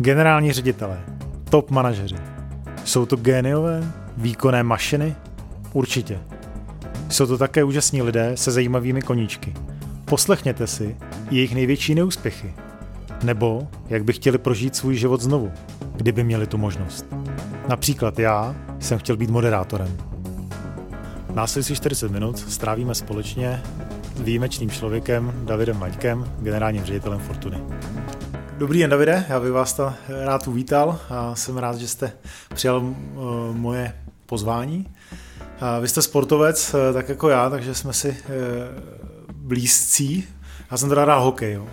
Generální ředitelé, top manažeři. Jsou to géniové, výkonné mašiny? Určitě. Jsou to také úžasní lidé se zajímavými koníčky. Poslechněte si jejich největší neúspěchy. Nebo jak by chtěli prožít svůj život znovu, kdyby měli tu možnost. Například já jsem chtěl být moderátorem. Následující 40 minut strávíme společně s výjimečným člověkem Davidem Maťkem, generálním ředitelem Fortuny. Dobrý den, Davide, já bych vás rád uvítal a jsem rád, že jste přijal uh, moje pozvání. Uh, vy jste sportovec, uh, tak jako já, takže jsme si blízcí. Já jsem teda hrál hokej, jo.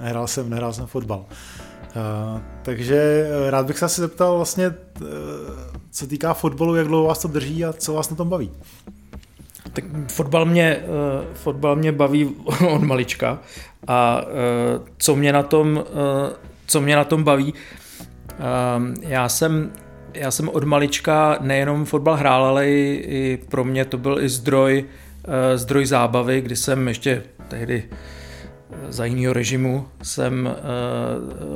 Nehrál, jsem, nehrál jsem fotbal. Takže rád bych se asi zeptal vlastně, co týká fotbalu, jak dlouho vás to drží a co vás na tom baví. Tak fotbal mě, uh, fotbal mě baví od malička a uh, co mě na tom, uh, co mě na tom baví, já jsem já jsem od malička nejenom fotbal hrál, ale i, i pro mě to byl i zdroj, zdroj zábavy, kdy jsem ještě tehdy za jiného režimu jsem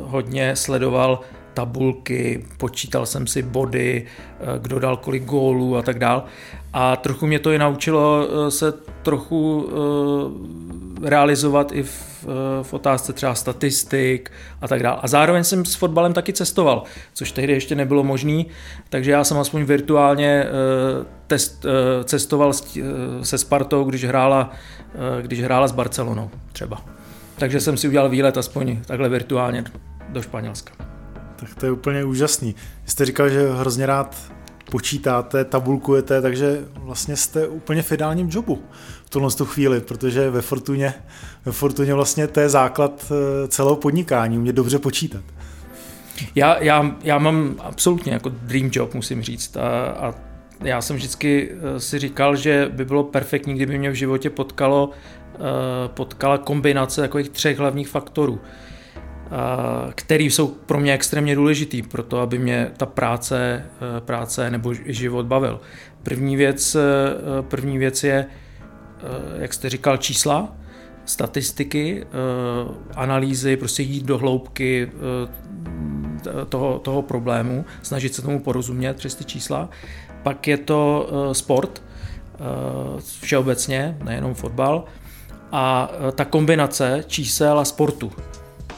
hodně sledoval tabulky, počítal jsem si body, eh, kdo dal kolik gólů a tak dál. A trochu mě to i naučilo eh, se trochu eh, realizovat i v, v otázce třeba statistik a tak dále. A zároveň jsem s fotbalem taky cestoval, což tehdy ještě nebylo možné, takže já jsem aspoň virtuálně test, cestoval se Spartou, když hrála, když hrála s Barcelonou třeba. Takže jsem si udělal výlet aspoň takhle virtuálně do Španělska. Tak to je úplně úžasný. Jste říkal, že hrozně rád počítáte, tabulkujete, takže vlastně jste úplně v ideálním jobu v tuhle tu chvíli, protože ve Fortuně, ve Fortuně vlastně to je základ eh, celého podnikání, umět dobře počítat. Já, já, já mám absolutně jako dream job, musím říct. A, a já jsem vždycky eh, si říkal, že by bylo perfektní, kdyby mě v životě potkalo, eh, potkala kombinace takových třech hlavních faktorů který jsou pro mě extrémně důležitý, pro to, aby mě ta práce, e, práce nebo život bavil. První věc, e, první věc je, e, jak jste říkal, čísla, statistiky, analýzy, prostě jít do hloubky toho, toho problému, snažit se tomu porozumět přes ty čísla. Pak je to sport, všeobecně, nejenom fotbal, a ta kombinace čísel a sportu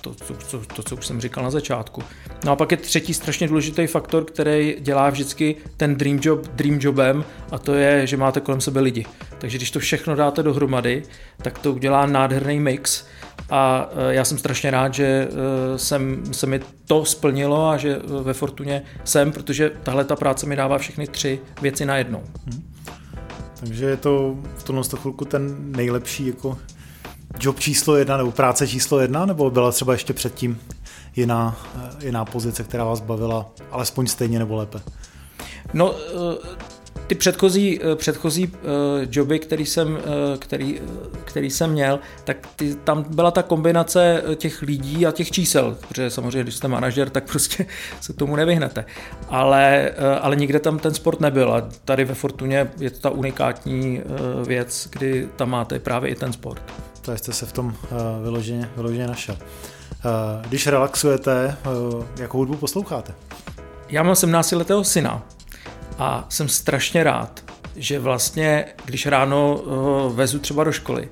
to, to, to, to, co už jsem říkal na začátku. No a pak je třetí strašně důležitý faktor, který dělá vždycky ten dream job dream jobem a to je, že máte kolem sebe lidi. Takže když to všechno dáte dohromady, tak to udělá nádherný mix a e, já jsem strašně rád, že e, jsem, se mi to splnilo a že e, ve Fortuně jsem, protože tahle ta práce mi dává všechny tři věci najednou. Hmm. Takže je to v tomhle chvilku ten nejlepší jako job číslo jedna nebo práce číslo jedna, nebo byla třeba ještě předtím jiná, eh, jiná pozice, která vás bavila alespoň stejně nebo lépe? No, eh, ty předchozí, eh, předchozí joby, který jsem, který, který jsem měl, tak ty, tam byla ta kombinace těch lidí a těch čísel, protože samozřejmě, když jste manažer, tak prostě se tomu nevyhnete. Ale, ale nikde tam ten sport nebyl a tady ve Fortuně je to ta unikátní věc, kdy tam máte právě i ten sport to jste se v tom uh, vyloženě, vyloženě našel. Uh, když relaxujete, uh, jakou hudbu posloucháte? Já mám 17 letého syna a jsem strašně rád, že vlastně, když ráno vezu třeba do školy,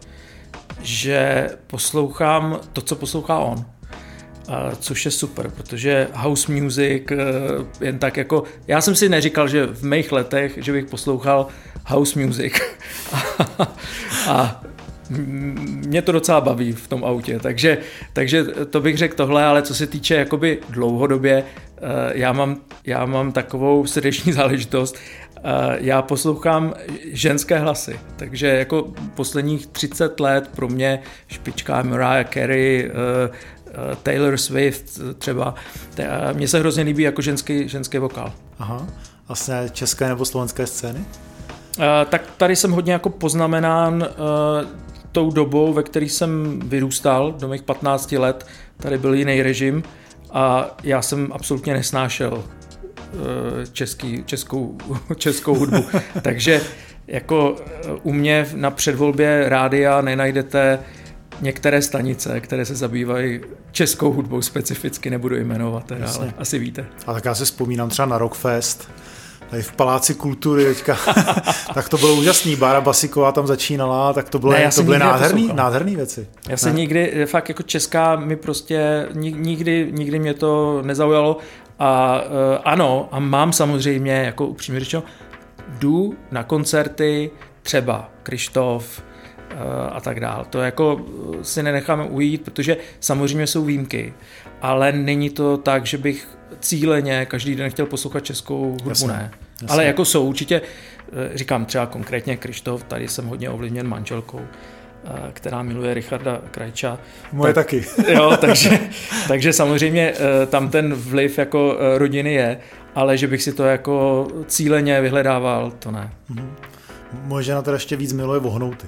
že poslouchám to, co poslouchá on. Což je super, protože house music jen tak jako... Já jsem si neříkal, že v mých letech, že bych poslouchal house music. a mě to docela baví v tom autě, takže, takže to bych řekl tohle, ale co se týče jakoby dlouhodobě, eh, já mám, já mám takovou srdeční záležitost, eh, já poslouchám ženské hlasy, takže jako posledních 30 let pro mě špička Mariah Carey, eh, Taylor Swift třeba, mně se hrozně líbí jako ženský, ženský vokál. Aha, vlastně české nebo slovenské scény? Uh, tak tady jsem hodně jako poznamenán uh, tou dobou, ve které jsem vyrůstal, do mých 15 let, tady byl jiný režim a já jsem absolutně nesnášel eh, český, českou, českou hudbu. Takže jako eh, u mě na předvolbě rádia nenajdete některé stanice, které se zabývají českou hudbou specificky, nebudu jmenovat, teda, ale asi víte. A tak já si vzpomínám třeba na Rockfest, tady v Paláci kultury teďka, tak to bylo úžasný. Bára Basiková tam začínala, tak to, bylo, ne, to byly nádherný, nádherný věci. Já se nikdy, fakt jako česká mi prostě, nikdy, nikdy mě to nezaujalo a uh, ano, a mám samozřejmě, jako upřímně řečeno, jdu na koncerty, třeba Krištof, uh, a tak dál. To jako si nenecháme ujít, protože samozřejmě jsou výjimky, ale není to tak, že bych cíleně každý den chtěl poslouchat českou hudbu, jasně, ne. Jasně. Ale jako jsou určitě, eh, říkám třeba konkrétně Krištof, tady jsem hodně ovlivněn manželkou, eh, která miluje Richarda Krajča. Moje tak, taky. Jo, takže, takže samozřejmě eh, tam ten vliv jako rodiny je, ale že bych si to jako cíleně vyhledával, to ne. Mhm. Moje žena teda ještě víc miluje vohnouty.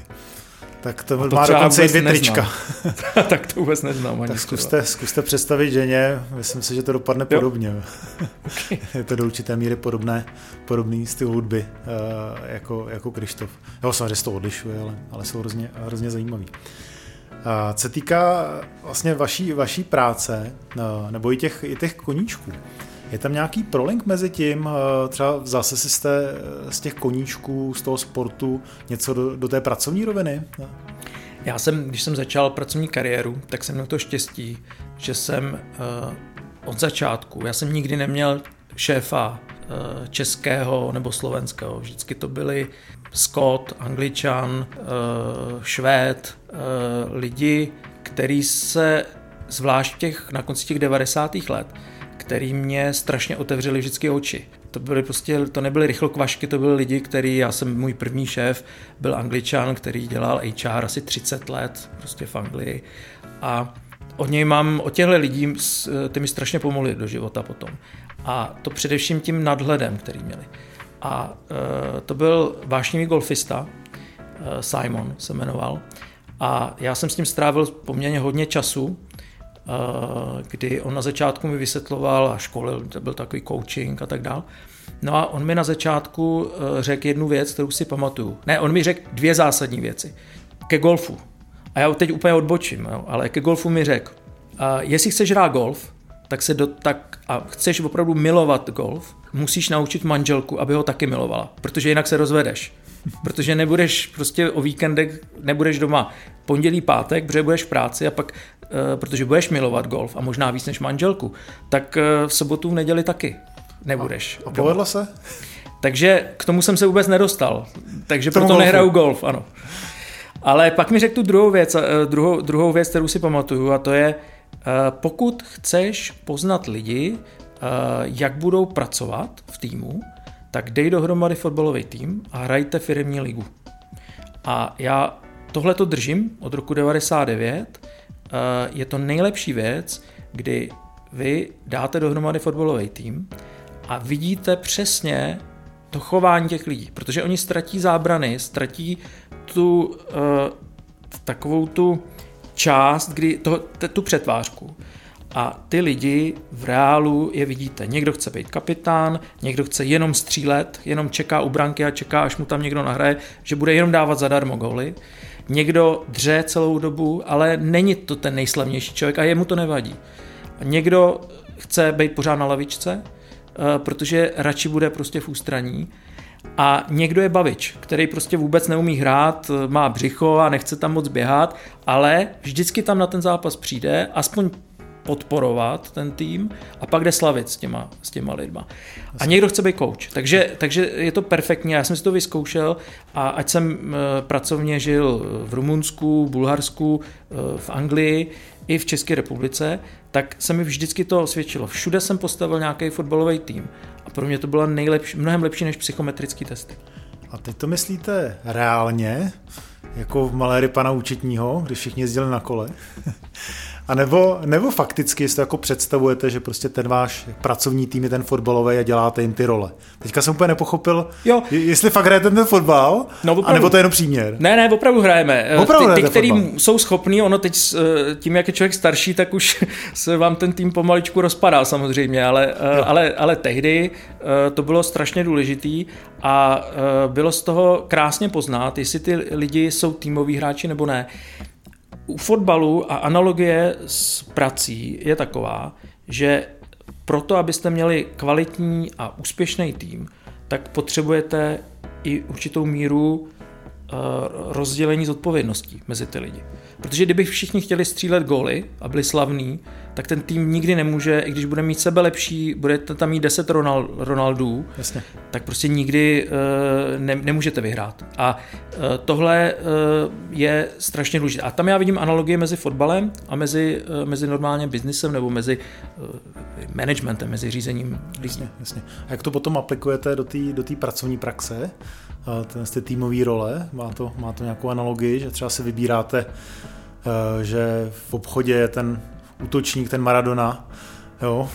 Tak to, to má dokonce i dvě trička. tak to vůbec neznám. tak zkuste, zkuste představit ženě, myslím si, že to dopadne jo. podobně. okay. Je to do určité míry podobné, podobný styl hudby uh, jako, jako Krištof. Jo, samozřejmě se to odlišuje, ale, ale jsou hrozně, hrozně zajímavý. Uh, co týká vlastně vaší, vaší práce, nebo i těch, i těch koníčků, je tam nějaký prolink mezi tím, třeba zase si jste z těch koníčků, z toho sportu něco do, do té pracovní roviny? Já jsem, když jsem začal pracovní kariéru, tak jsem měl to štěstí, že jsem uh, od začátku, já jsem nikdy neměl šéfa uh, českého nebo slovenského, vždycky to byli Scott, Angličan, uh, Švéd, uh, lidi, kteří se zvlášť těch, na konci těch 90. let který mě strašně otevřeli vždycky oči. To byly prostě, to nebyly rychlokvašky, to byly lidi, který, já jsem, můj první šéf byl angličan, který dělal HR asi 30 let, prostě v Anglii. A od něj mám, od těchto lidí, ty mi strašně pomohli do života potom. A to především tím nadhledem, který měli. A e, to byl vášnivý golfista, e, Simon se jmenoval. A já jsem s ním strávil poměrně hodně času, kdy on na začátku mi vysvětloval a školil, to byl takový coaching a tak dál. No a on mi na začátku eh, řekl jednu věc, kterou si pamatuju. Ne, on mi řekl dvě zásadní věci. Ke golfu. A já teď úplně odbočím, jo, ale ke golfu mi řekl, jestli chceš hrát golf, tak se do, tak, a chceš opravdu milovat golf, musíš naučit manželku, aby ho taky milovala, protože jinak se rozvedeš. Protože nebudeš prostě o víkendech, nebudeš doma pondělí, pátek, protože budeš v práci a pak, eh, protože budeš milovat golf a možná víc než manželku, tak eh, v sobotu, v neděli taky nebudeš. A, a povedlo se? Takže k tomu jsem se vůbec nedostal. Takže proto golfu. nehraju golf, ano. Ale pak mi řekl tu druhou věc, eh, druhou, druhou věc, kterou si pamatuju, a to je, pokud chceš poznat lidi, jak budou pracovat v týmu, tak dej dohromady fotbalový tým a hrajte firmní ligu. A já tohle to držím od roku 99. Eh, je to nejlepší věc, kdy vy dáte dohromady fotbalový tým a vidíte přesně to chování těch lidí, protože oni ztratí zábrany, ztratí tu uh, takovou tu část, kdy to, tu přetvářku. A ty lidi v reálu je vidíte. Někdo chce být kapitán, někdo chce jenom střílet, jenom čeká u branky a čeká, až mu tam někdo nahraje, že bude jenom dávat zadarmo goly. Někdo dře celou dobu, ale není to ten nejslavnější člověk a jemu to nevadí. Někdo chce být pořád na lavičce, eh, protože radši bude prostě v ústraní. A někdo je bavič, který prostě vůbec neumí hrát, má břicho a nechce tam moc běhat, ale vždycky tam na ten zápas přijde, aspoň podporovat ten tým a pak jde slavit s těma, s těma lidma. A někdo chce být coach, takže, takže je to perfektní. Já jsem si to vyzkoušel a ať jsem eh, pracovně žil v Rumunsku, Bulharsku, eh, v Anglii, i v České republice, tak se mi vždycky to osvědčilo. Všude jsem postavil nějaký fotbalový tým a pro mě to bylo nejlepší, mnohem lepší než psychometrické testy. A teď to myslíte reálně, jako v maléry pana účetního, když všichni jezdili na kole? A nebo, nebo fakticky si to jako představujete, že prostě ten váš pracovní tým je ten fotbalový a děláte jim ty role. Teďka jsem úplně nepochopil, jo. jestli fakt hrajete ten fotbal, no, anebo to je jenom příměr. Ne, ne, opravdu hrajeme. Eh, opravdu ty, ty který fotbal. jsou schopní, ono teď eh, tím, jak je člověk starší, tak už se vám ten tým pomaličku rozpadá samozřejmě, ale, eh, ale, ale tehdy to bylo strašně důležitý a bylo z toho krásně poznat, jestli ty lidi jsou týmoví hráči nebo ne u fotbalu a analogie s prací je taková, že proto, abyste měli kvalitní a úspěšný tým, tak potřebujete i určitou míru eh, rozdělení zodpovědností mezi ty lidi. Protože kdyby všichni chtěli střílet góly a byli slavní, tak ten tým nikdy nemůže, i když bude mít sebe lepší, budete tam mít 10 Ronald, Ronaldů, Jasně. tak prostě nikdy uh, ne, nemůžete vyhrát. A uh, tohle uh, je strašně důležité. A tam já vidím analogie mezi fotbalem a mezi, uh, mezi normálně biznisem nebo mezi uh, managementem, mezi řízením. Jasně, jasně. A jak to potom aplikujete do té do pracovní praxe? Ten, ty týmové role, má to, má to nějakou analogii, že třeba si vybíráte že v obchodě je ten útočník, ten Maradona, jo,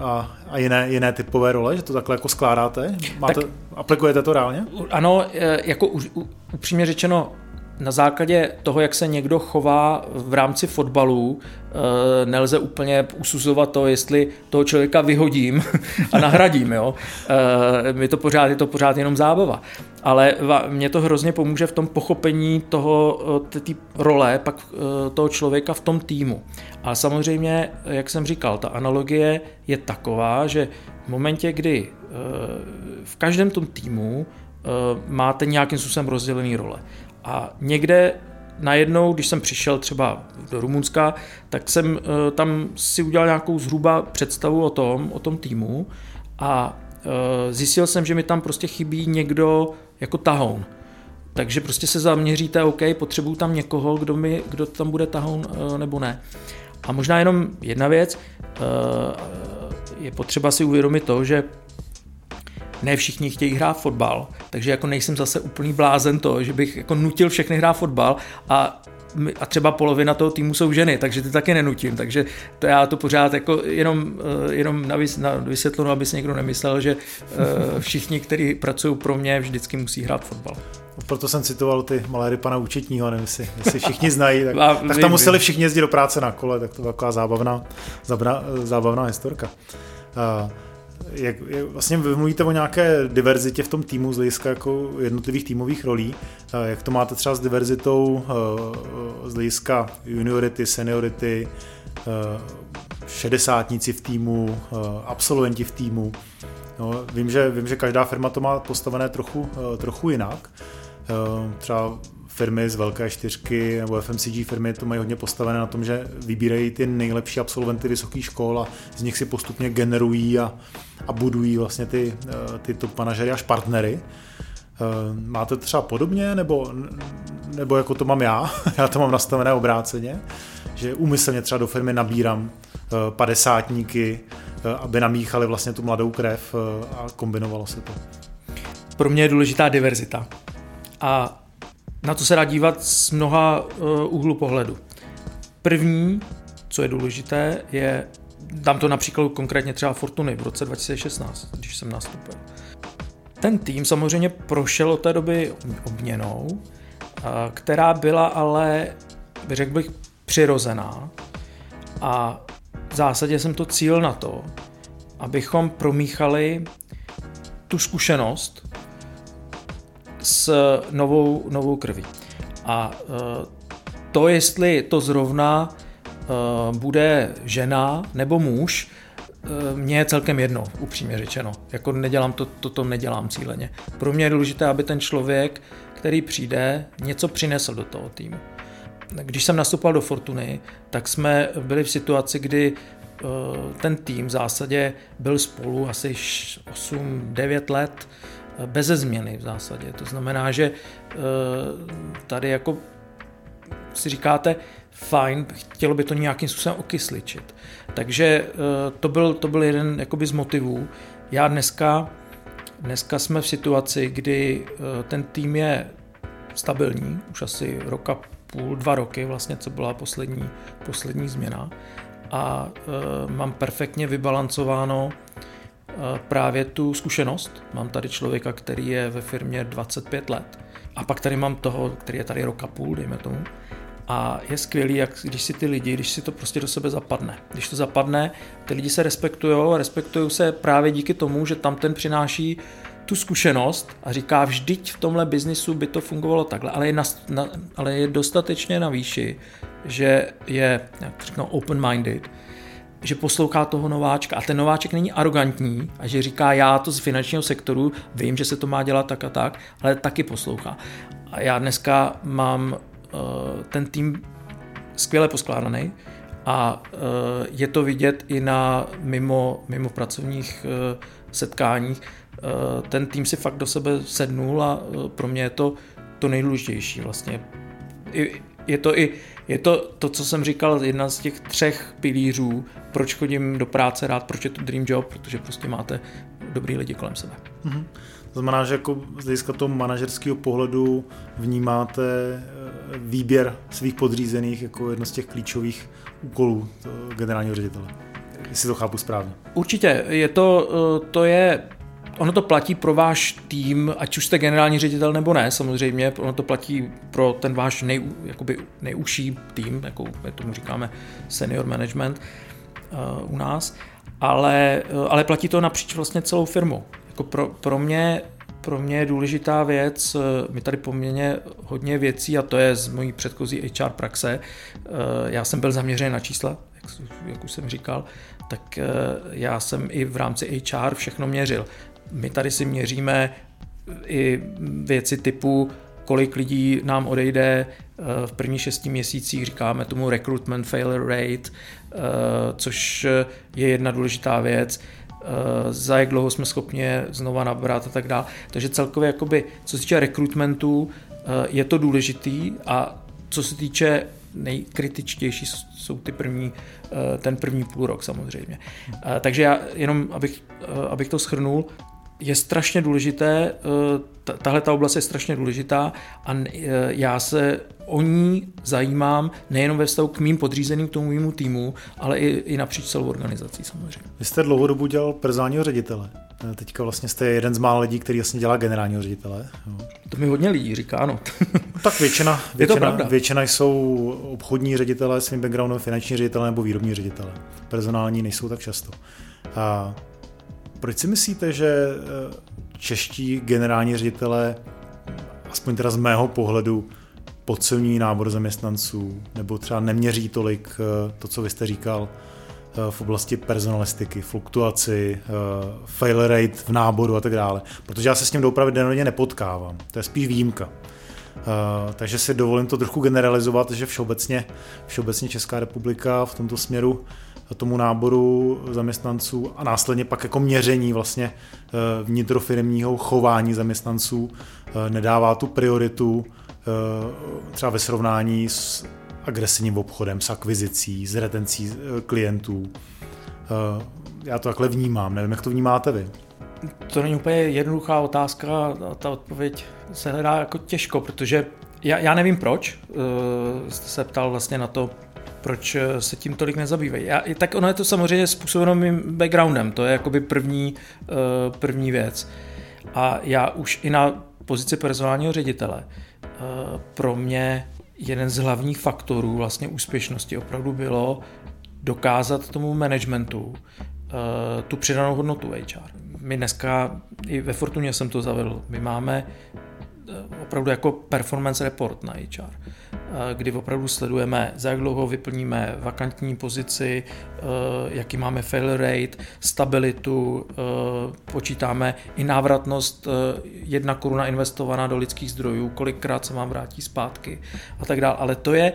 a, a jiné, jiné typové role, že to takhle jako skládáte? Máte, tak, aplikujete to reálně? Ano, e, jako upřímně řečeno, na základě toho, jak se někdo chová v rámci fotbalu, eh, nelze úplně usuzovat to, jestli toho člověka vyhodím a nahradím. Jo? Eh, je to pořád, je to pořád jenom zábava. Ale mě to hrozně pomůže v tom pochopení toho, eh, té role pak toho člověka v tom týmu. A samozřejmě, jak jsem říkal, ta analogie je taková, že v momentě, kdy v každém tom týmu máte nějakým způsobem rozdělený role. A někde najednou, když jsem přišel třeba do Rumunska, tak jsem eh, tam si udělal nějakou zhruba představu o tom, o tom týmu a eh, zjistil jsem, že mi tam prostě chybí někdo jako tahoun. Takže prostě se zaměříte, OK, potřebuju tam někoho, kdo, mi, kdo tam bude tahoun eh, nebo ne. A možná jenom jedna věc, je potřeba si uvědomit to, že ne všichni chtějí hrát fotbal, takže jako nejsem zase úplný blázen to, že bych jako nutil všechny hrát fotbal a a třeba polovina toho týmu jsou ženy, takže ty taky nenutím, takže to já to pořád jako jenom, eh, jenom na, na vysvětlenou, aby si někdo nemyslel, že eh, všichni, kteří pracují pro mě, vždycky musí hrát fotbal. Proto jsem citoval ty maléry pana účetního, nevím, jestli, jestli všichni znají, tak, a, tak tam museli všichni jezdit do práce na kole, tak to byla taková zábavná, zábavná, zábavná historka. Uh, jak, jak vlastně vy mluvíte o nějaké diverzitě v tom týmu z hlediska jako jednotlivých týmových rolí. Jak to máte třeba s diverzitou z hlediska juniority, seniority, šedesátníci v týmu, absolventi v týmu. No, vím, že, vím, že každá firma to má postavené trochu, trochu jinak. Třeba firmy z velké čtyřky nebo FMCG firmy to mají hodně postavené na tom, že vybírají ty nejlepší absolventy vysokých škol a z nich si postupně generují a, a budují vlastně ty, eh, ty top manažery až partnery. Eh, máte třeba podobně, nebo, nebo jako to mám já, já to mám nastavené obráceně, že úmyslně třeba do firmy nabírám eh, padesátníky, aby namíchali vlastně tu mladou krev a kombinovalo se to. Pro mě je důležitá diverzita. A na to se dá dívat z mnoha uh, úhlu pohledu. První, co je důležité, je, dám to například konkrétně třeba Fortuny v roce 2016, když jsem nastoupil. Ten tým samozřejmě prošel od té doby obměnou, uh, která byla ale, řekl bych, přirozená a v zásadě jsem to cíl na to, abychom promíchali tu zkušenost s novou, novou krví. A e, to, jestli to zrovna e, bude žena nebo muž, mně je celkem jedno, upřímně řečeno. Jako nedělám to, to, to nedělám cíleně. Pro mě je důležité, aby ten člověk, který přijde, něco přinesl do toho týmu. Když jsem nastupoval do Fortuny, tak jsme byli v situaci, kdy ten tým v zásadě byl spolu asi 8-9 let bez změny v zásadě. To znamená, že eh, tady jako si říkáte, fajn, chtělo by to nějakým způsobem okysličit. Takže eh, to byl, to byl jeden jakoby z motivů. Já dneska, dneska jsme v situaci, kdy eh, ten tým je stabilní, už asi roka půl, dva roky vlastně, co byla poslední, poslední změna a mám perfektně vybalancováno právě tu zkušenost. Mám tady člověka, který je ve firmě 25 let a pak tady mám toho, který je tady roka půl, dejme tomu. A je skvělý, jak, když si ty lidi, když si to prostě do sebe zapadne. Když to zapadne, ty lidi se respektují, respektují se právě díky tomu, že tam ten přináší tu zkušenost a říká, vždyť v tomhle biznisu by to fungovalo takhle, ale je, na, na, ale je dostatečně na výši, že je, jak řeknu, open-minded, že poslouchá toho nováčka a ten nováček není arrogantní a že říká, já to z finančního sektoru vím, že se to má dělat tak a tak, ale taky poslouchá. A já dneska mám uh, ten tým skvěle poskládaný a uh, je to vidět i na mimo, mimo pracovních uh, setkáních. Uh, ten tým si fakt do sebe sednul a uh, pro mě je to to nejdůležitější vlastně. I, je to i je to to, co jsem říkal, jedna z těch třech pilířů, proč chodím do práce rád, proč je to dream job, protože prostě máte dobrý lidi kolem sebe. Mm-hmm. To znamená, že jako z hlediska toho manažerského pohledu vnímáte eh, výběr svých podřízených jako jedno z těch klíčových úkolů generálního ředitele. Jestli to chápu správně. Určitě. Je to, eh, to je Ono to platí pro váš tým, ať už jste generální ředitel nebo ne, samozřejmě, ono to platí pro ten váš nej, jakoby nejužší tým, jako tomu říkáme senior management uh, u nás, ale, uh, ale platí to napříč vlastně celou firmu. Jako pro, pro mě pro mě je důležitá věc, uh, my tady poměrně hodně věcí a to je z mojí předchozí HR praxe. Já jsem byl zaměřen na čísla, jak, jak už jsem říkal, tak já jsem i v rámci HR všechno měřil. My tady si měříme i věci typu, kolik lidí nám odejde eh, v prvních šesti měsících, říkáme tomu recruitment failure rate, eh, což je jedna důležitá věc, eh, za jak dlouho jsme schopni znova nabrat a tak dále. Takže celkově, jakoby, co se týče recruitmentu, je to důležitý a co se týče nejkritičtější jsou ty první, ten první půl rok samozřejmě. Takže já jenom, abych, abych to schrnul, je strašně důležité, eh, tahle ta oblast je strašně důležitá a eh, já se o ní zajímám nejenom ve vztahu k mým podřízeným, k tomu mému týmu, ale i, i napříč celou organizací samozřejmě. Vy jste dlouhodobu dělal personálního ředitele. Eh, teďka vlastně jste jeden z mála lidí, který jasně dělá generálního ředitele. Jo. To mi hodně lidí říká, ano. No, tak většina, většina, většina jsou obchodní ředitelé svým backgroundem, finanční ředitelé nebo výrobní ředitelé. Personální nejsou tak často. A proč si myslíte, že eh, čeští generální ředitelé, aspoň teda z mého pohledu, podceňují nábor zaměstnanců, nebo třeba neměří tolik eh, to, co vy jste říkal, eh, v oblasti personalistiky, fluktuaci, fail rate v náboru a tak dále. Protože já se s tím doopravdy denně nepotkávám. To je spíš výjimka. takže si dovolím to trochu generalizovat, že všeobecně, všeobecně Česká republika v tomto směru tomu náboru zaměstnanců a následně pak jako měření vlastně eh, vnitrofirmního chování zaměstnanců eh, nedává tu prioritu eh, třeba ve srovnání s agresivním obchodem, s akvizicí, s retencí klientů. Já to takhle vnímám, nevím, jak to vnímáte vy. To není úplně jednoduchá otázka ta odpověď se hledá jako těžko, protože já, já nevím proč, jste se ptal vlastně na to, proč eh, se tím tolik nezabývají. Já, tak ono je to samozřejmě způsobeno mým backgroundem, to je jakoby první, eh, první věc. A já už i na pozici personálního ředitele eh, pro mě jeden z hlavních faktorů vlastně úspěšnosti opravdu bylo dokázat tomu managementu tu přidanou hodnotu HR. My dneska, i ve Fortuně jsem to zavedl, my máme opravdu jako performance report na HR kdy opravdu sledujeme, za jak dlouho vyplníme vakantní pozici, eh, jaký máme fail rate, stabilitu, eh, počítáme i návratnost eh, jedna koruna investovaná do lidských zdrojů, kolikrát se vám vrátí zpátky a tak dále. Ale to je,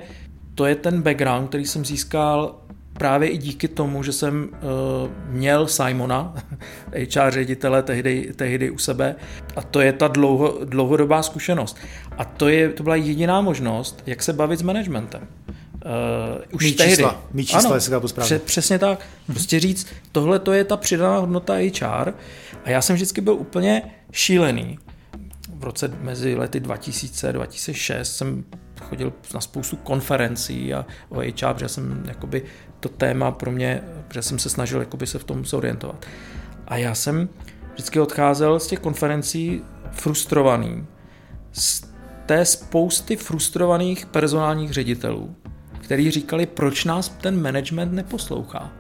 to je ten background, který jsem získal právě i díky tomu, že jsem uh, měl Simona, HR ředitele tehdy, tehdy u sebe a to je ta dlouho, dlouhodobá zkušenost. A to, je, to byla jediná možnost, jak se bavit s managementem. Uh, už mít tehdy. Čísla, mít čísla, ano, jestli pře- přesně tak. Mhm. Prostě říct, tohle to je ta přidaná hodnota HR a já jsem vždycky byl úplně šílený. V roce mezi lety 2000 a 2006 jsem chodil na spoustu konferencí a o HR, protože jsem jakoby to téma pro mě, protože jsem se snažil jakoby se v tom zorientovat. A já jsem vždycky odcházel z těch konferencí frustrovaný z té spousty frustrovaných personálních ředitelů, kteří říkali, proč nás ten management neposlouchá.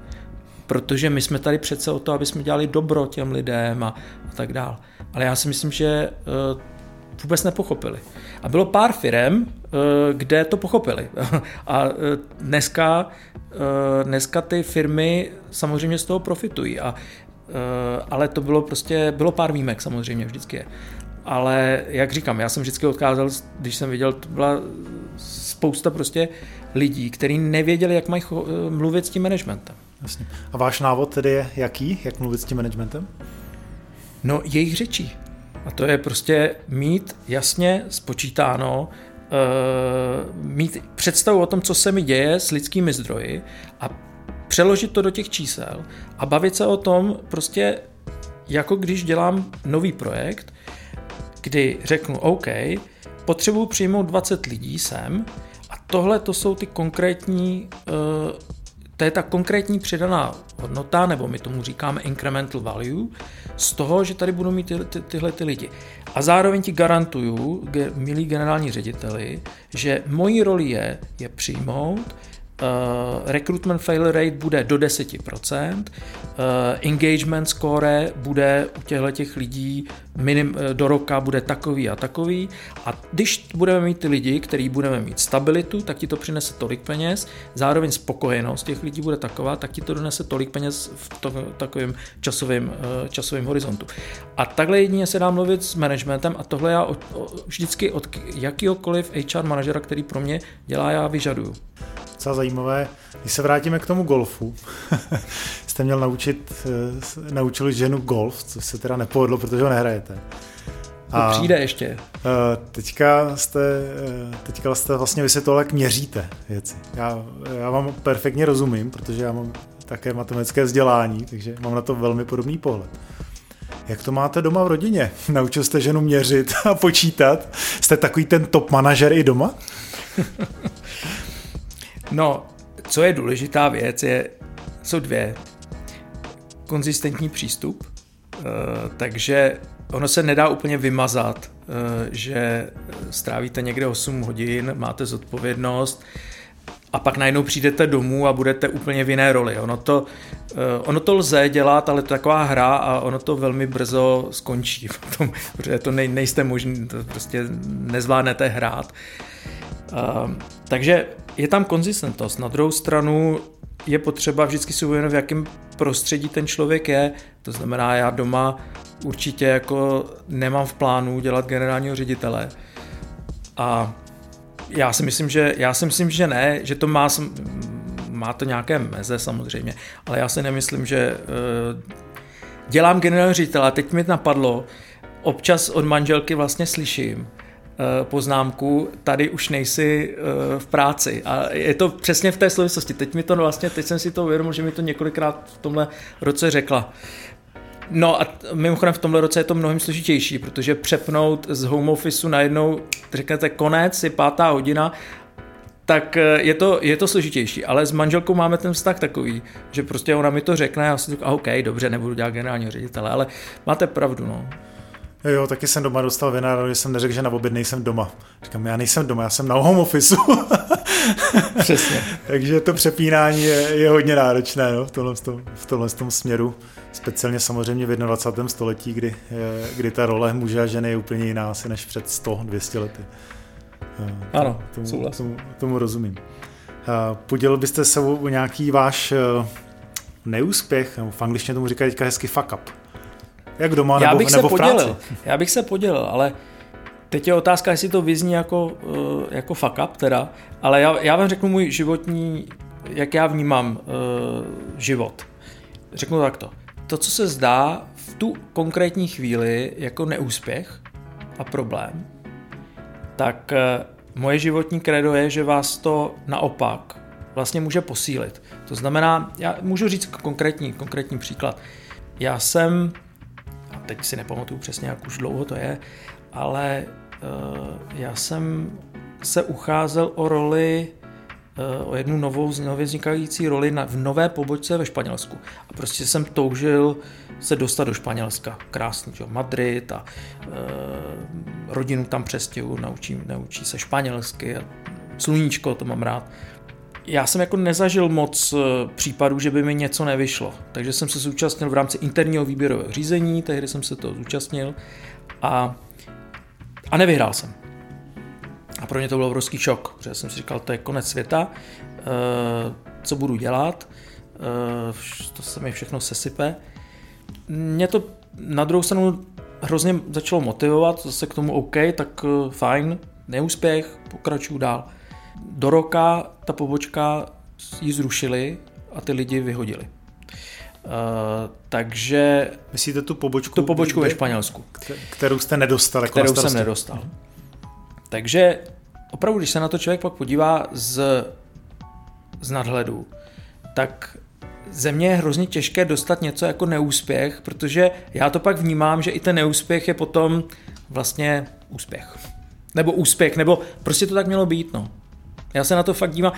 protože my jsme tady přece o to, aby jsme dělali dobro těm lidem a, a tak dál. Ale já si myslím, že uh, vůbec nepochopili. A bylo pár firm, uh, kde to pochopili. a uh, dneska, dneska ty firmy samozřejmě z toho profitují. A, ale to bylo prostě, bylo pár výjimek samozřejmě, vždycky je. Ale jak říkám, já jsem vždycky odkázal, když jsem viděl, to byla spousta prostě lidí, kteří nevěděli, jak mají mluvit s tím managementem. Jasně. A váš návod tedy je jaký? Jak mluvit s tím managementem? No, jejich řečí. A to je prostě mít jasně spočítáno, uh, mít představu o tom, co se mi děje s lidskými zdroji a přeložit to do těch čísel a bavit se o tom prostě jako když dělám nový projekt, kdy řeknu OK, potřebuji přijmout 20 lidí sem a tohle to jsou ty konkrétní uh, to je ta konkrétní přidaná hodnota, nebo my tomu říkáme incremental value, z toho, že tady budu mít ty, ty, tyhle ty lidi. A zároveň ti garantuju, milí generální řediteli, že mojí roli je je přijmout, recruitment failure rate bude do 10%, uh, engagement score bude u těchto těch lidí minim, uh, do roka bude takový a takový. A když budeme mít ty lidi, který budeme mít stabilitu, tak ti to přinese tolik peněz, zároveň spokojenost těch lidí bude taková, tak ti to donese tolik peněz v to, takovém časovém, časovém horizontu. A takhle jedině se dá mluvit s managementem a tohle já od, vždycky od jakýhokoliv HR manažera, který pro mě dělá, já vyžaduju docela zajímavé. Když se vrátíme k tomu golfu, jste měl naučit, eh, naučil ženu golf, co se teda nepovedlo, protože ho nehrajete. A to přijde ještě. Eh, teďka jste, eh, teďka jste vlastně vysvětlil, jak měříte věci. Já, já vám perfektně rozumím, protože já mám také matematické vzdělání, takže mám na to velmi podobný pohled. Jak to máte doma v rodině? Naučil jste ženu měřit a počítat? Jste takový ten top manažer i doma? No, co je důležitá věc, je, jsou dvě. Konzistentní přístup, uh, takže ono se nedá úplně vymazat, uh, že strávíte někde 8 hodin, máte zodpovědnost a pak najednou přijdete domů a budete úplně v jiné roli. Ono to, uh, ono to lze dělat, ale to je taková hra a ono to velmi brzo skončí, potom, protože to nej, nejste možný, to prostě nezvládnete hrát. Takže je tam konzistentnost. Na druhou stranu je potřeba vždycky si uvědomit, v jakém prostředí ten člověk je. To znamená, já doma určitě jako nemám v plánu dělat generálního ředitele. A já si myslím, že, já si myslím, že ne, že to má, má to nějaké meze samozřejmě, ale já si nemyslím, že uh, dělám generálního ředitele. Teď mi napadlo, občas od manželky vlastně slyším, Eh, poznámku, tady už nejsi eh, v práci. A je to přesně v té souvislosti. Teď mi to vlastně, teď jsem si to uvědomil, že mi to několikrát v tomhle roce řekla. No a mimochodem v tomhle roce je to mnohem složitější, protože přepnout z home officeu najednou, řeknete konec, je pátá hodina, tak eh, je to, je to složitější. Ale s manželkou máme ten vztah takový, že prostě ona mi to řekne a já si říkám, OK, dobře, nebudu dělat generálního ředitele, ale máte pravdu, no. Jo, taky jsem doma dostal vina, že jsem neřekl, že na oběd nejsem doma. Říkám, já nejsem doma, já jsem na home office. Přesně. Takže to přepínání je, je hodně náročné no, v, tomhle, v tomhle tom směru. Speciálně samozřejmě v 21. století, kdy, kdy ta role muže a ženy je úplně jiná asi než před 100-200 lety. Ano, tomu, tomu, tomu rozumím. Podělil byste se o nějaký váš eh, neúspěch, v angličtině tomu říkají teďka hezky fuck up. Jak doma já nebo, bych nebo se v práci? podělil. Já bych se podělil, ale teď je otázka, jestli to vyzní jako, uh, jako fuck up teda, ale já, já vám řeknu můj životní, jak já vnímám uh, život. Řeknu takto. To, co se zdá v tu konkrétní chvíli jako neúspěch a problém, tak uh, moje životní kredo je, že vás to naopak vlastně může posílit. To znamená, já můžu říct konkrétní, konkrétní příklad. Já jsem teď si nepamatuju přesně, jak už dlouho to je, ale uh, já jsem se ucházel o roli uh, o jednu novou, nově vznikající roli na, v nové pobočce ve Španělsku. A prostě jsem toužil se dostat do Španělska. Krásný, že? Madrid a uh, rodinu tam přestěhu, naučí, naučí se španělsky a sluníčko, to mám rád. Já jsem jako nezažil moc eh, případů, že by mi něco nevyšlo. Takže jsem se zúčastnil v rámci interního výběrového řízení, tehdy jsem se to zúčastnil a, a nevyhrál jsem. A pro mě to byl obrovský šok, protože jsem si říkal, to je konec světa, eh, co budu dělat, eh, to se mi všechno sesype. Mě to na druhou stranu hrozně začalo motivovat, zase k tomu OK, tak fajn, neúspěch, pokračuju dál. Do roka ta pobočka ji zrušili a ty lidi vyhodili. Uh, takže... Myslíte tu pobočku? Tu pobočku ve Španělsku. Kterou jste nedostal? Jako kterou jsem nedostal. Takže opravdu, když se na to člověk pak podívá z, z nadhledu, tak ze mě je hrozně těžké dostat něco jako neúspěch, protože já to pak vnímám, že i ten neúspěch je potom vlastně úspěch. Nebo úspěch, nebo prostě to tak mělo být, no. Já se na to fakt dívám.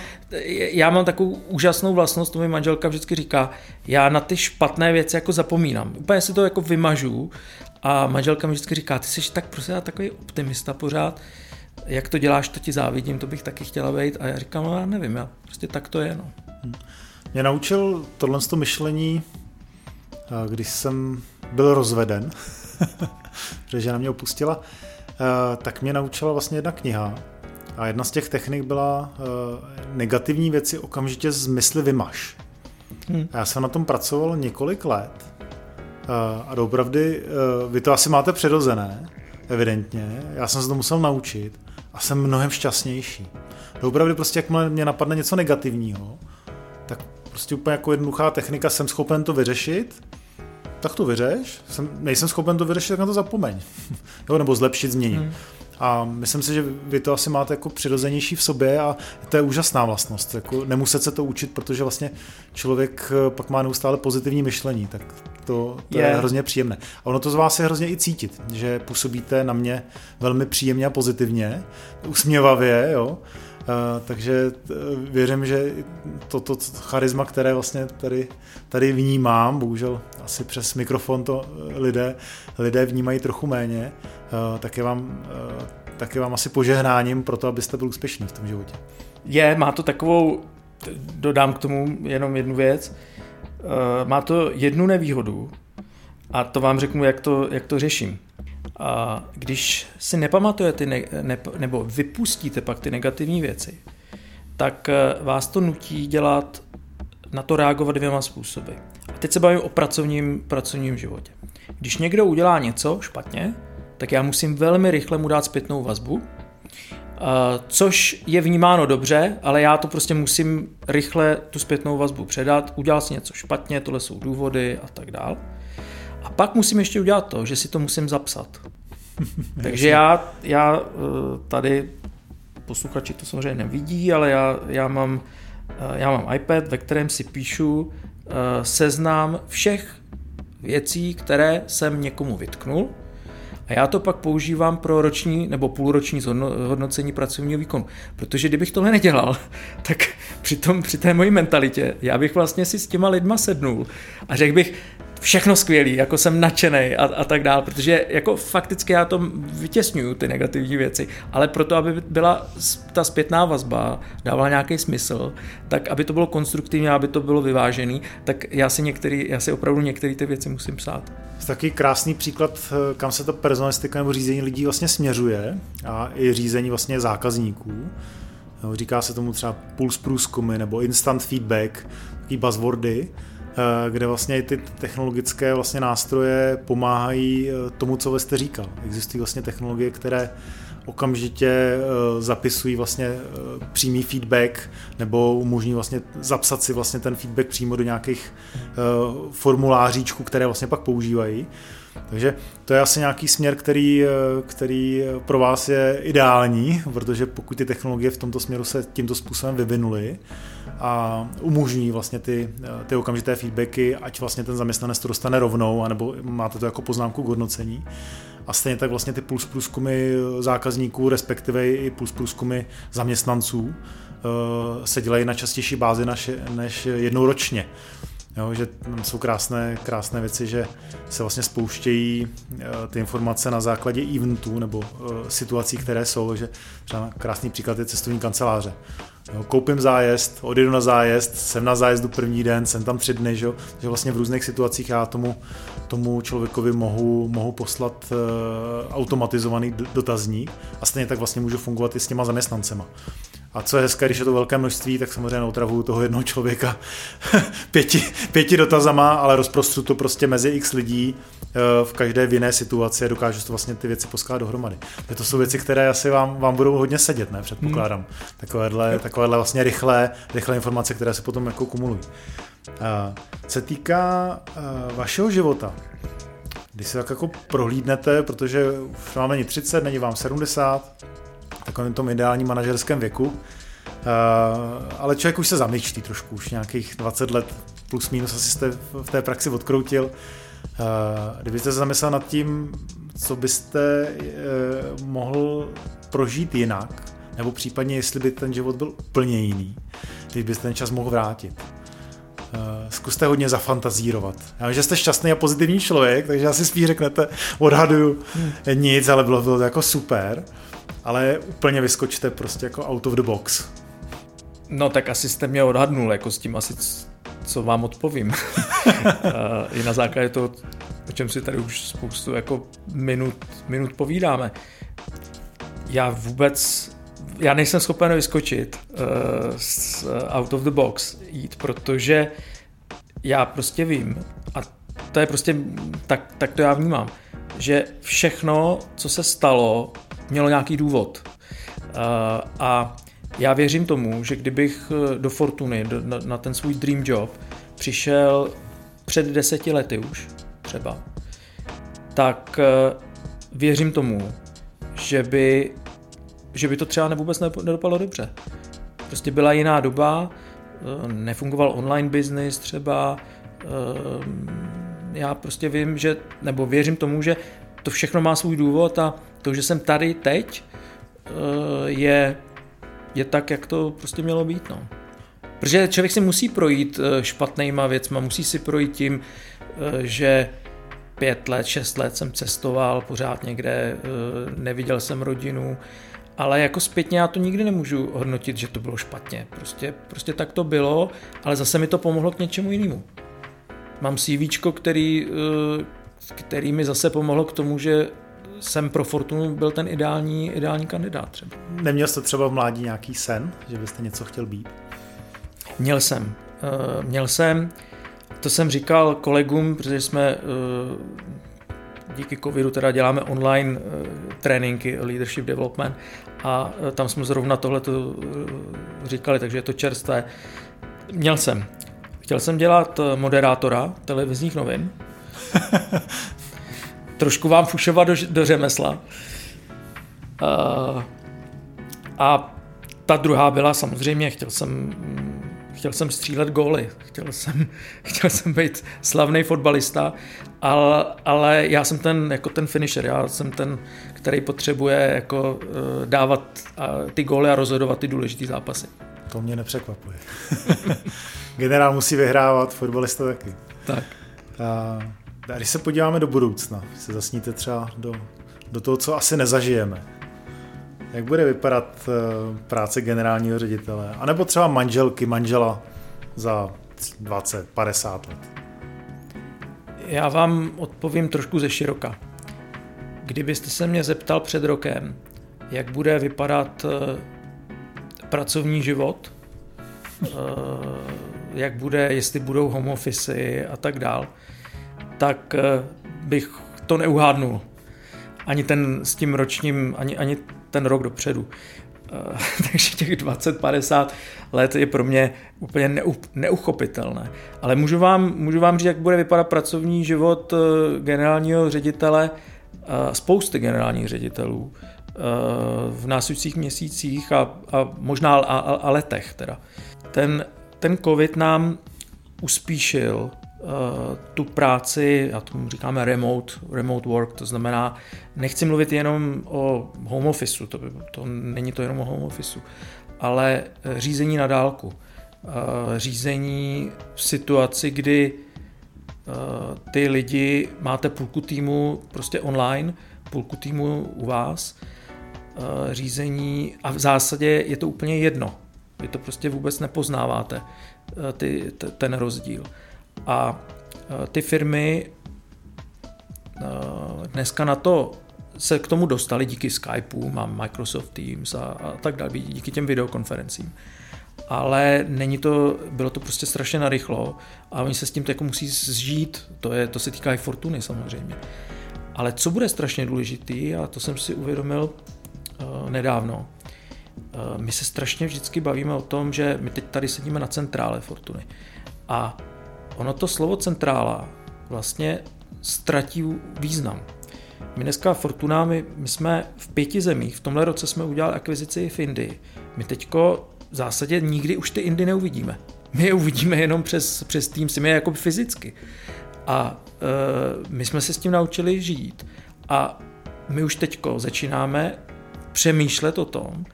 Já mám takovou úžasnou vlastnost, to mi manželka vždycky říká, já na ty špatné věci jako zapomínám. Úplně si to jako vymažu a manželka mi vždycky říká, ty jsi tak prostě takový optimista pořád, jak to děláš, to ti závidím, to bych taky chtěla být. A já říkám, no já nevím, já prostě tak to je. No. Mě naučil tohle myšlení, když jsem byl rozveden, protože na mě opustila, tak mě naučila vlastně jedna kniha, a jedna z těch technik byla uh, negativní věci okamžitě z mysli vymaš. Hmm. A já jsem na tom pracoval několik let. Uh, a doopravdy, uh, vy to asi máte přirozené, evidentně. Já jsem se to musel naučit a jsem mnohem šťastnější. Doopravdy prostě, jak mě napadne něco negativního, tak prostě úplně jako jednoduchá technika, jsem schopen to vyřešit, tak to vyřeš. Jsem, nejsem schopen to vyřešit, tak na to zapomeň. jo, nebo zlepšit, změnit. Hmm. A myslím si, že vy to asi máte jako přirozenější v sobě a to je úžasná vlastnost. Jako nemuset se to učit, protože vlastně člověk eh, pak má neustále pozitivní myšlení, tak to, to je. je hrozně příjemné. A ono to z vás je hrozně i cítit, že působíte na mě velmi příjemně a pozitivně, usměvavě, jo. Uh, takže uh, věřím, že toto to, to charisma, které vlastně tady, tady vnímám, bohužel asi přes mikrofon to lidé, lidé vnímají trochu méně, tak, je vám, tak je vám asi požehnáním pro to, abyste byl úspěšný v tom životě. Je, má to takovou, dodám k tomu jenom jednu věc, má to jednu nevýhodu a to vám řeknu, jak to, jak to řeším. A když si nepamatujete ne, ne, nebo vypustíte pak ty negativní věci, tak eh, vás to nutí dělat, na to reagovat dvěma způsoby. A teď se bavím o pracovním, pracovním životě. Když někdo udělá něco špatně, tak já musím velmi rychle mu dát zpětnou vazbu, což je vnímáno dobře, ale já to prostě musím rychle tu zpětnou vazbu předat, udělal si něco špatně, tohle jsou důvody a tak dále. Pak musím ještě udělat to, že si to musím zapsat. Takže já, já eh, tady, posluchači to samozřejmě nevidí, ale já, já, mám, eh, já mám iPad, ve kterém si píšu eh, seznám všech věcí, které jsem někomu vytknul a já to pak používám pro roční nebo půlroční hodnocení pracovního výkonu. Protože kdybych tohle nedělal, tak při, tom, při té mojí mentalitě, já bych vlastně si s těma lidma sednul a řekl bych, všechno skvělý, jako jsem nadšený a, a tak dál, protože jako fakticky já to vytěsňuju ty negativní věci, ale proto, aby byla ta zpětná vazba, dávala nějaký smysl, tak aby to bylo konstruktivní, aby to bylo vyvážený, tak já si některý, já si opravdu některé ty věci musím psát. Taky krásný příklad, kam se ta personalistika nebo řízení lidí vlastně směřuje a i řízení vlastně zákazníků. Říká se tomu třeba puls průzkumy nebo instant feedback, taký buzzwordy, Eh, kde vlastně ty technologické vlastně nástroje pomáhají eh, tomu, co vy jste říkal. Existují vlastně technologie, které okamžitě eh, zapisují vlastně přímý feedback nebo umožní vlastně zapsat si vlastně ten feedback přímo do nějakých formuláříčků, které vlastně pak používají. Takže to je asi nějaký směr, který, který pro vás je ideální, protože pokud ty technologie v tomto směru se tímto způsobem vyvinuly, a umožní vlastně ty, ty okamžité feedbacky, ať vlastně ten zaměstnanec to dostane rovnou, anebo máte to jako poznámku k hodnocení. A stejně tak vlastně ty puls průzkumy zákazníků, respektive i puls průzkumy zaměstnanců eh, se dělají na častější bázi než, než jednou ročně. Jo, že tam jsou krásné, krásné věci, že se vlastně spouštějí uh, ty informace na základě eventů nebo uh, situací, které jsou, že třeba krásný příklad je cestovní kanceláře. Jo, koupím zájezd, odjedu na zájezd, jsem na zájezdu první den, jsem tam tři dny, že, že vlastně v různých situacích já tomu, tomu člověkovi mohu, mohu poslat uh, automatizovaný dotazník a stejně tak vlastně můžu fungovat i s těma zaměstnancema. A co je hezké, když je to velké množství, tak samozřejmě otravuju toho jednoho člověka pěti, pěti dotazama, ale rozprostřu to prostě mezi x lidí eh, v každé v jiné situaci a dokážu to vlastně ty věci poskládat dohromady. To jsou věci, které asi vám, vám budou hodně sedět, ne? Předpokládám. Hmm. Takovéhle, takovéhle vlastně rychlé, rychlé informace, které se potom jako kumulují. Co se týká eh, vašeho života, když se tak jako prohlídnete, protože už vám není 30, není vám 70, takovém tom ideálním manažerském věku. Uh, ale člověk už se zamýšlí trošku, už nějakých 20 let plus minus asi jste v té praxi odkroutil. Uh, kdybyste se zamyslel nad tím, co byste uh, mohl prožít jinak, nebo případně jestli by ten život byl úplně jiný, když byste ten čas mohl vrátit. Uh, zkuste hodně zafantazírovat. Já vím, že jste šťastný a pozitivní člověk, takže asi spíš řeknete, odhaduju hmm. nic, ale bylo to jako super ale úplně vyskočte prostě jako out of the box. No tak asi jste mě odhadnul, jako s tím asi, co vám odpovím. I na základě toho, o čem si tady už spoustu jako minut, minut povídáme. Já vůbec, já nejsem schopen vyskočit uh, z out of the box jít, protože já prostě vím, a to je prostě, tak, tak to já vnímám, že všechno, co se stalo, mělo nějaký důvod. Eh, a já věřím tomu, že kdybych eh, do Fortuny, na, ten svůj dream job, přišel před deseti lety už třeba, tak eh, věřím tomu, že by, že by to třeba vůbec nedopadlo dobře. Prostě byla jiná doba, nefungoval online business třeba, já prostě vím, že, nebo věřím tomu, že to všechno má svůj důvod a to, že jsem tady teď, eh, je, je tak, jak to prostě mělo být. No. Protože člověk si musí projít eh, špatnýma věcma, musí si projít tím, eh, že pět let, šest let jsem cestoval pořád někde, neviděl jsem rodinu, ale jako zpětně já to nikdy nemůžu hodnotit, že to bylo špatně. Prostě, prostě tak to bylo, ale zase mi to pomohlo k něčemu jinému. Mám CV, který, který mi zase pomohlo k tomu, že jsem pro Fortunu byl ten ideální, ideální kandidát třeba. Neměl jste třeba v mládí nějaký sen, že byste něco chtěl být? Měl jsem. Uh, měl jsem, to jsem říkal kolegům, protože jsme uh, díky covidu teda děláme online uh, tréninky leadership development a tam jsme zrovna tohle říkali, takže je to čerstvé. Měl jsem. Chtěl jsem dělat moderátora televizních novin. trošku vám fušovat do, do řemesla. Uh, a ta druhá byla samozřejmě, chtěl jsem, chtěl jsem střílet góly, chtěl jsem, chtěl jsem být slavný fotbalista, ale, ale já jsem ten, jako ten finisher, já jsem ten, který potřebuje jako uh, dávat ty góly a rozhodovat ty důležité zápasy. To mě nepřekvapuje. Generál musí vyhrávat, fotbalista taky. Tak. Uh, a když se podíváme do budoucna, se zasníte třeba do, do toho, co asi nezažijeme, jak bude vypadat eh, práce generálního ředitele? A nebo třeba manželky, manžela za 20, 50 let? Já vám odpovím trošku ze široka. Kdybyste se mě zeptal před rokem, jak bude vypadat eh, pracovní život, eh, jak bude, jestli budou home office a tak dál, tak eh, bych to neuhádnul. Ani ten s tím ročním, ani, ani ten rok dopředu. Eh, takže těch 20-50 let je pro mě úplně neu, neuchopitelné. Ale můžu vám, můžu vám říct, jak bude vypadat pracovní život eh, generálního ředitele, spousty generálních ředitelů v následujících měsících a, a možná a, a, letech. Teda. Ten, ten covid nám uspíšil tu práci, a tomu říkáme remote, remote work, to znamená, nechci mluvit jenom o home office, to, to není to jenom o home office, ale eh, řízení na dálku. řízení v situaci, kdy ty lidi, máte půlku týmu prostě online, půlku týmu u vás, řízení a v zásadě je to úplně jedno. Vy to prostě vůbec nepoznáváte, ty, ten rozdíl. A ty firmy dneska na to se k tomu dostali díky Skypeu, mám Microsoft Teams a, a tak dále, díky těm videokonferencím. Ale není to, bylo to prostě strašně narychlo a oni se s tím jako musí zžít, to, je, to se týká i Fortuny samozřejmě. Ale co bude strašně důležitý, a to jsem si uvědomil uh, nedávno, uh, my se strašně vždycky bavíme o tom, že my teď tady sedíme na centrále Fortuny. A ono to slovo centrála vlastně ztratí význam. My dneska Fortuna, my, my jsme v pěti zemích, v tomhle roce jsme udělali akvizici v Indii. My teďko v zásadě nikdy už ty Indy neuvidíme. My je uvidíme jenom přes, přes tým, je jako fyzicky. A e, my jsme se s tím naučili žít. A my už teďko začínáme přemýšlet o tom,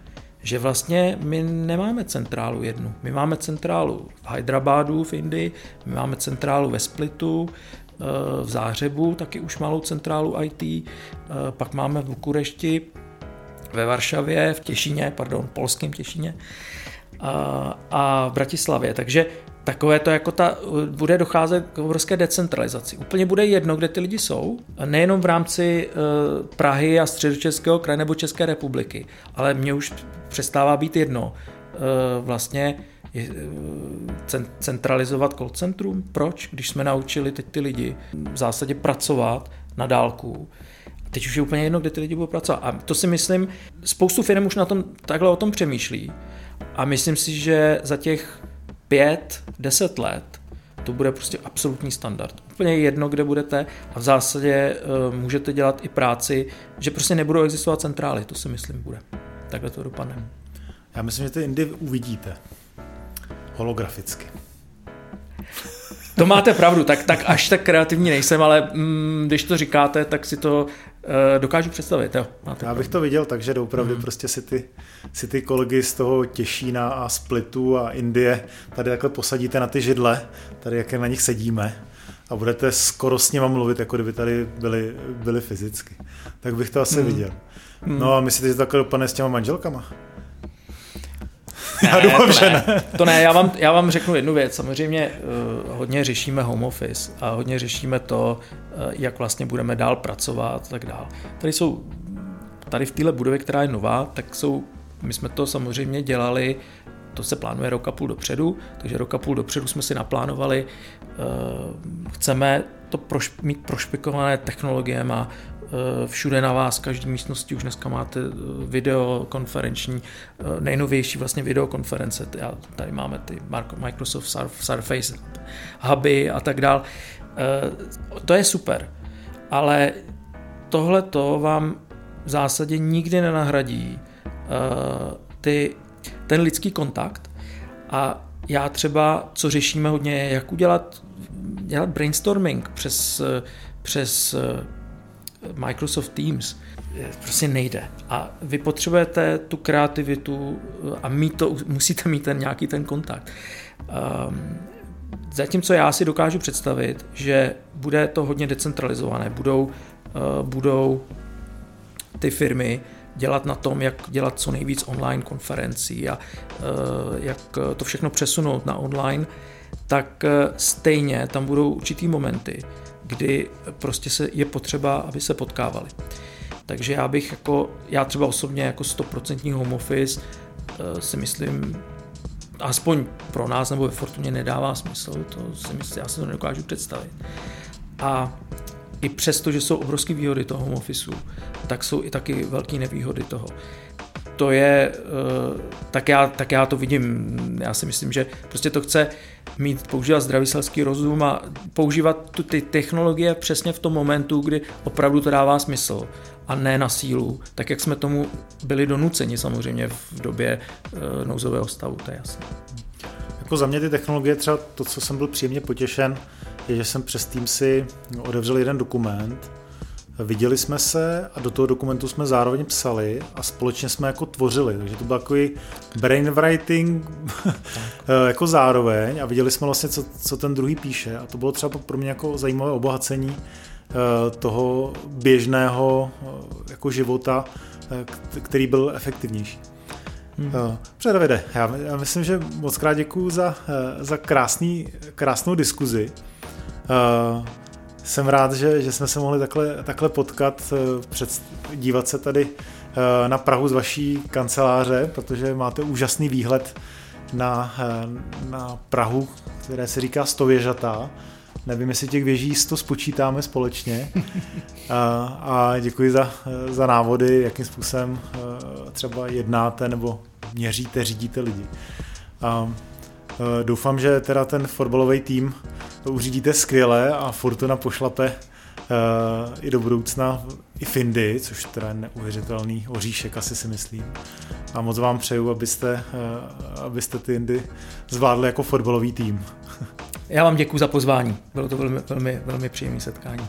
že vlastně my nemáme centrálu jednu. My máme centrálu v Hyderabadu v Indii, my máme centrálu ve Splitu, v Zářebu, taky už malou centrálu IT, eh, pak máme v Bukurešti, ve Varšavě, v Těšíně, pardon, polském Těšíně a, a v Bratislavě. Takže takové to jako ta, bude docházet k obrovské decentralizaci. Úplně bude jedno, kde ty lidi jsou, nejenom v rámci uh, Prahy a středočeského kraje nebo České republiky, ale mně už přestává být jedno uh, vlastně Eh, centralizovat call centrum. Proč? Když jsme naučili teď ty lidi v zásadě pracovat na dálku, Teď už je úplně jedno, kde ty lidi budou pracovat. A to si myslím, spoustu firm už na tom takhle o tom přemýšlí. A myslím si, že za těch pět, deset let to bude prostě absolutní standard. Úplně jedno, kde budete a v zásadě uh, můžete dělat i práci, že prostě nebudou existovat centrály, to si myslím bude. Takhle to dopadne. Já myslím, že ty Indy uvidíte holograficky. To máte pravdu, tak, tak až tak kreativní nejsem, ale mm, když to říkáte, tak si to dokážu představit. Jo, máte Já bych to viděl tak, že opravdu mm. prostě si ty, si ty kolegy z toho Těšína a Splitu a Indie tady takhle posadíte na ty židle, tady jak na nich sedíme a budete skoro s nima mluvit, jako kdyby tady byli, byli fyzicky. Tak bych to asi mm. viděl. Mm. No a myslíte, že to takhle dopadne s těma manželkama? Ne, já doufám, to že ne. To ne, já vám, já vám řeknu jednu věc. Samozřejmě uh, hodně řešíme home office a hodně řešíme to, uh, jak vlastně budeme dál pracovat a tak dál. Tady jsou, tady v téhle budově, která je nová, tak jsou, my jsme to samozřejmě dělali to se plánuje rok a půl dopředu, takže rok a půl dopředu jsme si naplánovali, uh, chceme to proš, mít prošpikované technologiemi a všude na vás, každé místnosti. Už dneska máte eh, videokonferenční, eh, nejnovější vlastně videokonference, tady máme ty Microsoft Surface huby a tak dál. To je super, ale tohle to vám v zásadě nikdy nenahradí ty, ten lidský kontakt. A já třeba, co řešíme hodně, jak udělat dělat brainstorming přes, přes Microsoft Teams prostě nejde. A vy potřebujete tu kreativitu a mít to, musíte mít ten nějaký ten kontakt. Um, zatímco já si dokážu představit, že bude to hodně decentralizované, budou, uh, budou ty firmy dělat na tom, jak dělat co nejvíc online konferencí a uh, jak to všechno přesunout na online, tak stejně tam budou určitý momenty, kdy prostě se je potřeba, aby se potkávali. Takže já bych jako, já třeba osobně jako 100% home office eh, si myslím, aspoň pro nás nebo ve Fortuně nedává smysl, to si myslím, já si to nedokážu představit. A i přesto, že jsou obrovské výhody toho home officeu, tak jsou i taky velké nevýhody toho to je, eh, tak já, tak já to vidím, já si myslím, že prostě to chce mít, používat zdravý selský rozum a používat tu, ty technologie přesně v tom momentu, kdy opravdu to dává smysl a ne na sílu, tak jak jsme tomu byli donuceni samozřejmě v době uh, nouzového stavu, to je jasné. Jako za mě ty technologie, třeba to, co jsem byl příjemně potěšen, je, že jsem přes tým si odevřel jeden dokument, Viděli jsme se a do toho dokumentu jsme zároveň psali a společně jsme jako tvořili, takže to byl takový brainwriting jako zároveň a viděli jsme vlastně, co, co ten druhý píše a to bylo třeba pro mě jako zajímavé obohacení toho běžného jako života, který byl efektivnější. Hmm. Dobře, Davide, já, já myslím, že moc krát děkuju za, za krásný, krásnou diskuzi. Jsem rád, že, že jsme se mohli takhle, takhle potkat, uh, před, dívat se tady uh, na Prahu z vaší kanceláře, protože máte úžasný výhled na, na Prahu, které se říká Stověžatá. Nevím, jestli těch věží 100 spočítáme společně. A, a děkuji za, za návody, jakým způsobem třeba jednáte nebo měříte, řídíte lidi. A doufám, že teda ten fotbalový tým uřídíte skvěle a Fortuna pošlape i do budoucna i Findy, což teda je neuvěřitelný oříšek, asi si myslím. A moc vám přeju, abyste, abyste ty Indy zvládli jako fotbalový tým. Já vám děkuji za pozvání. Bylo to velmi, velmi, velmi příjemné setkání.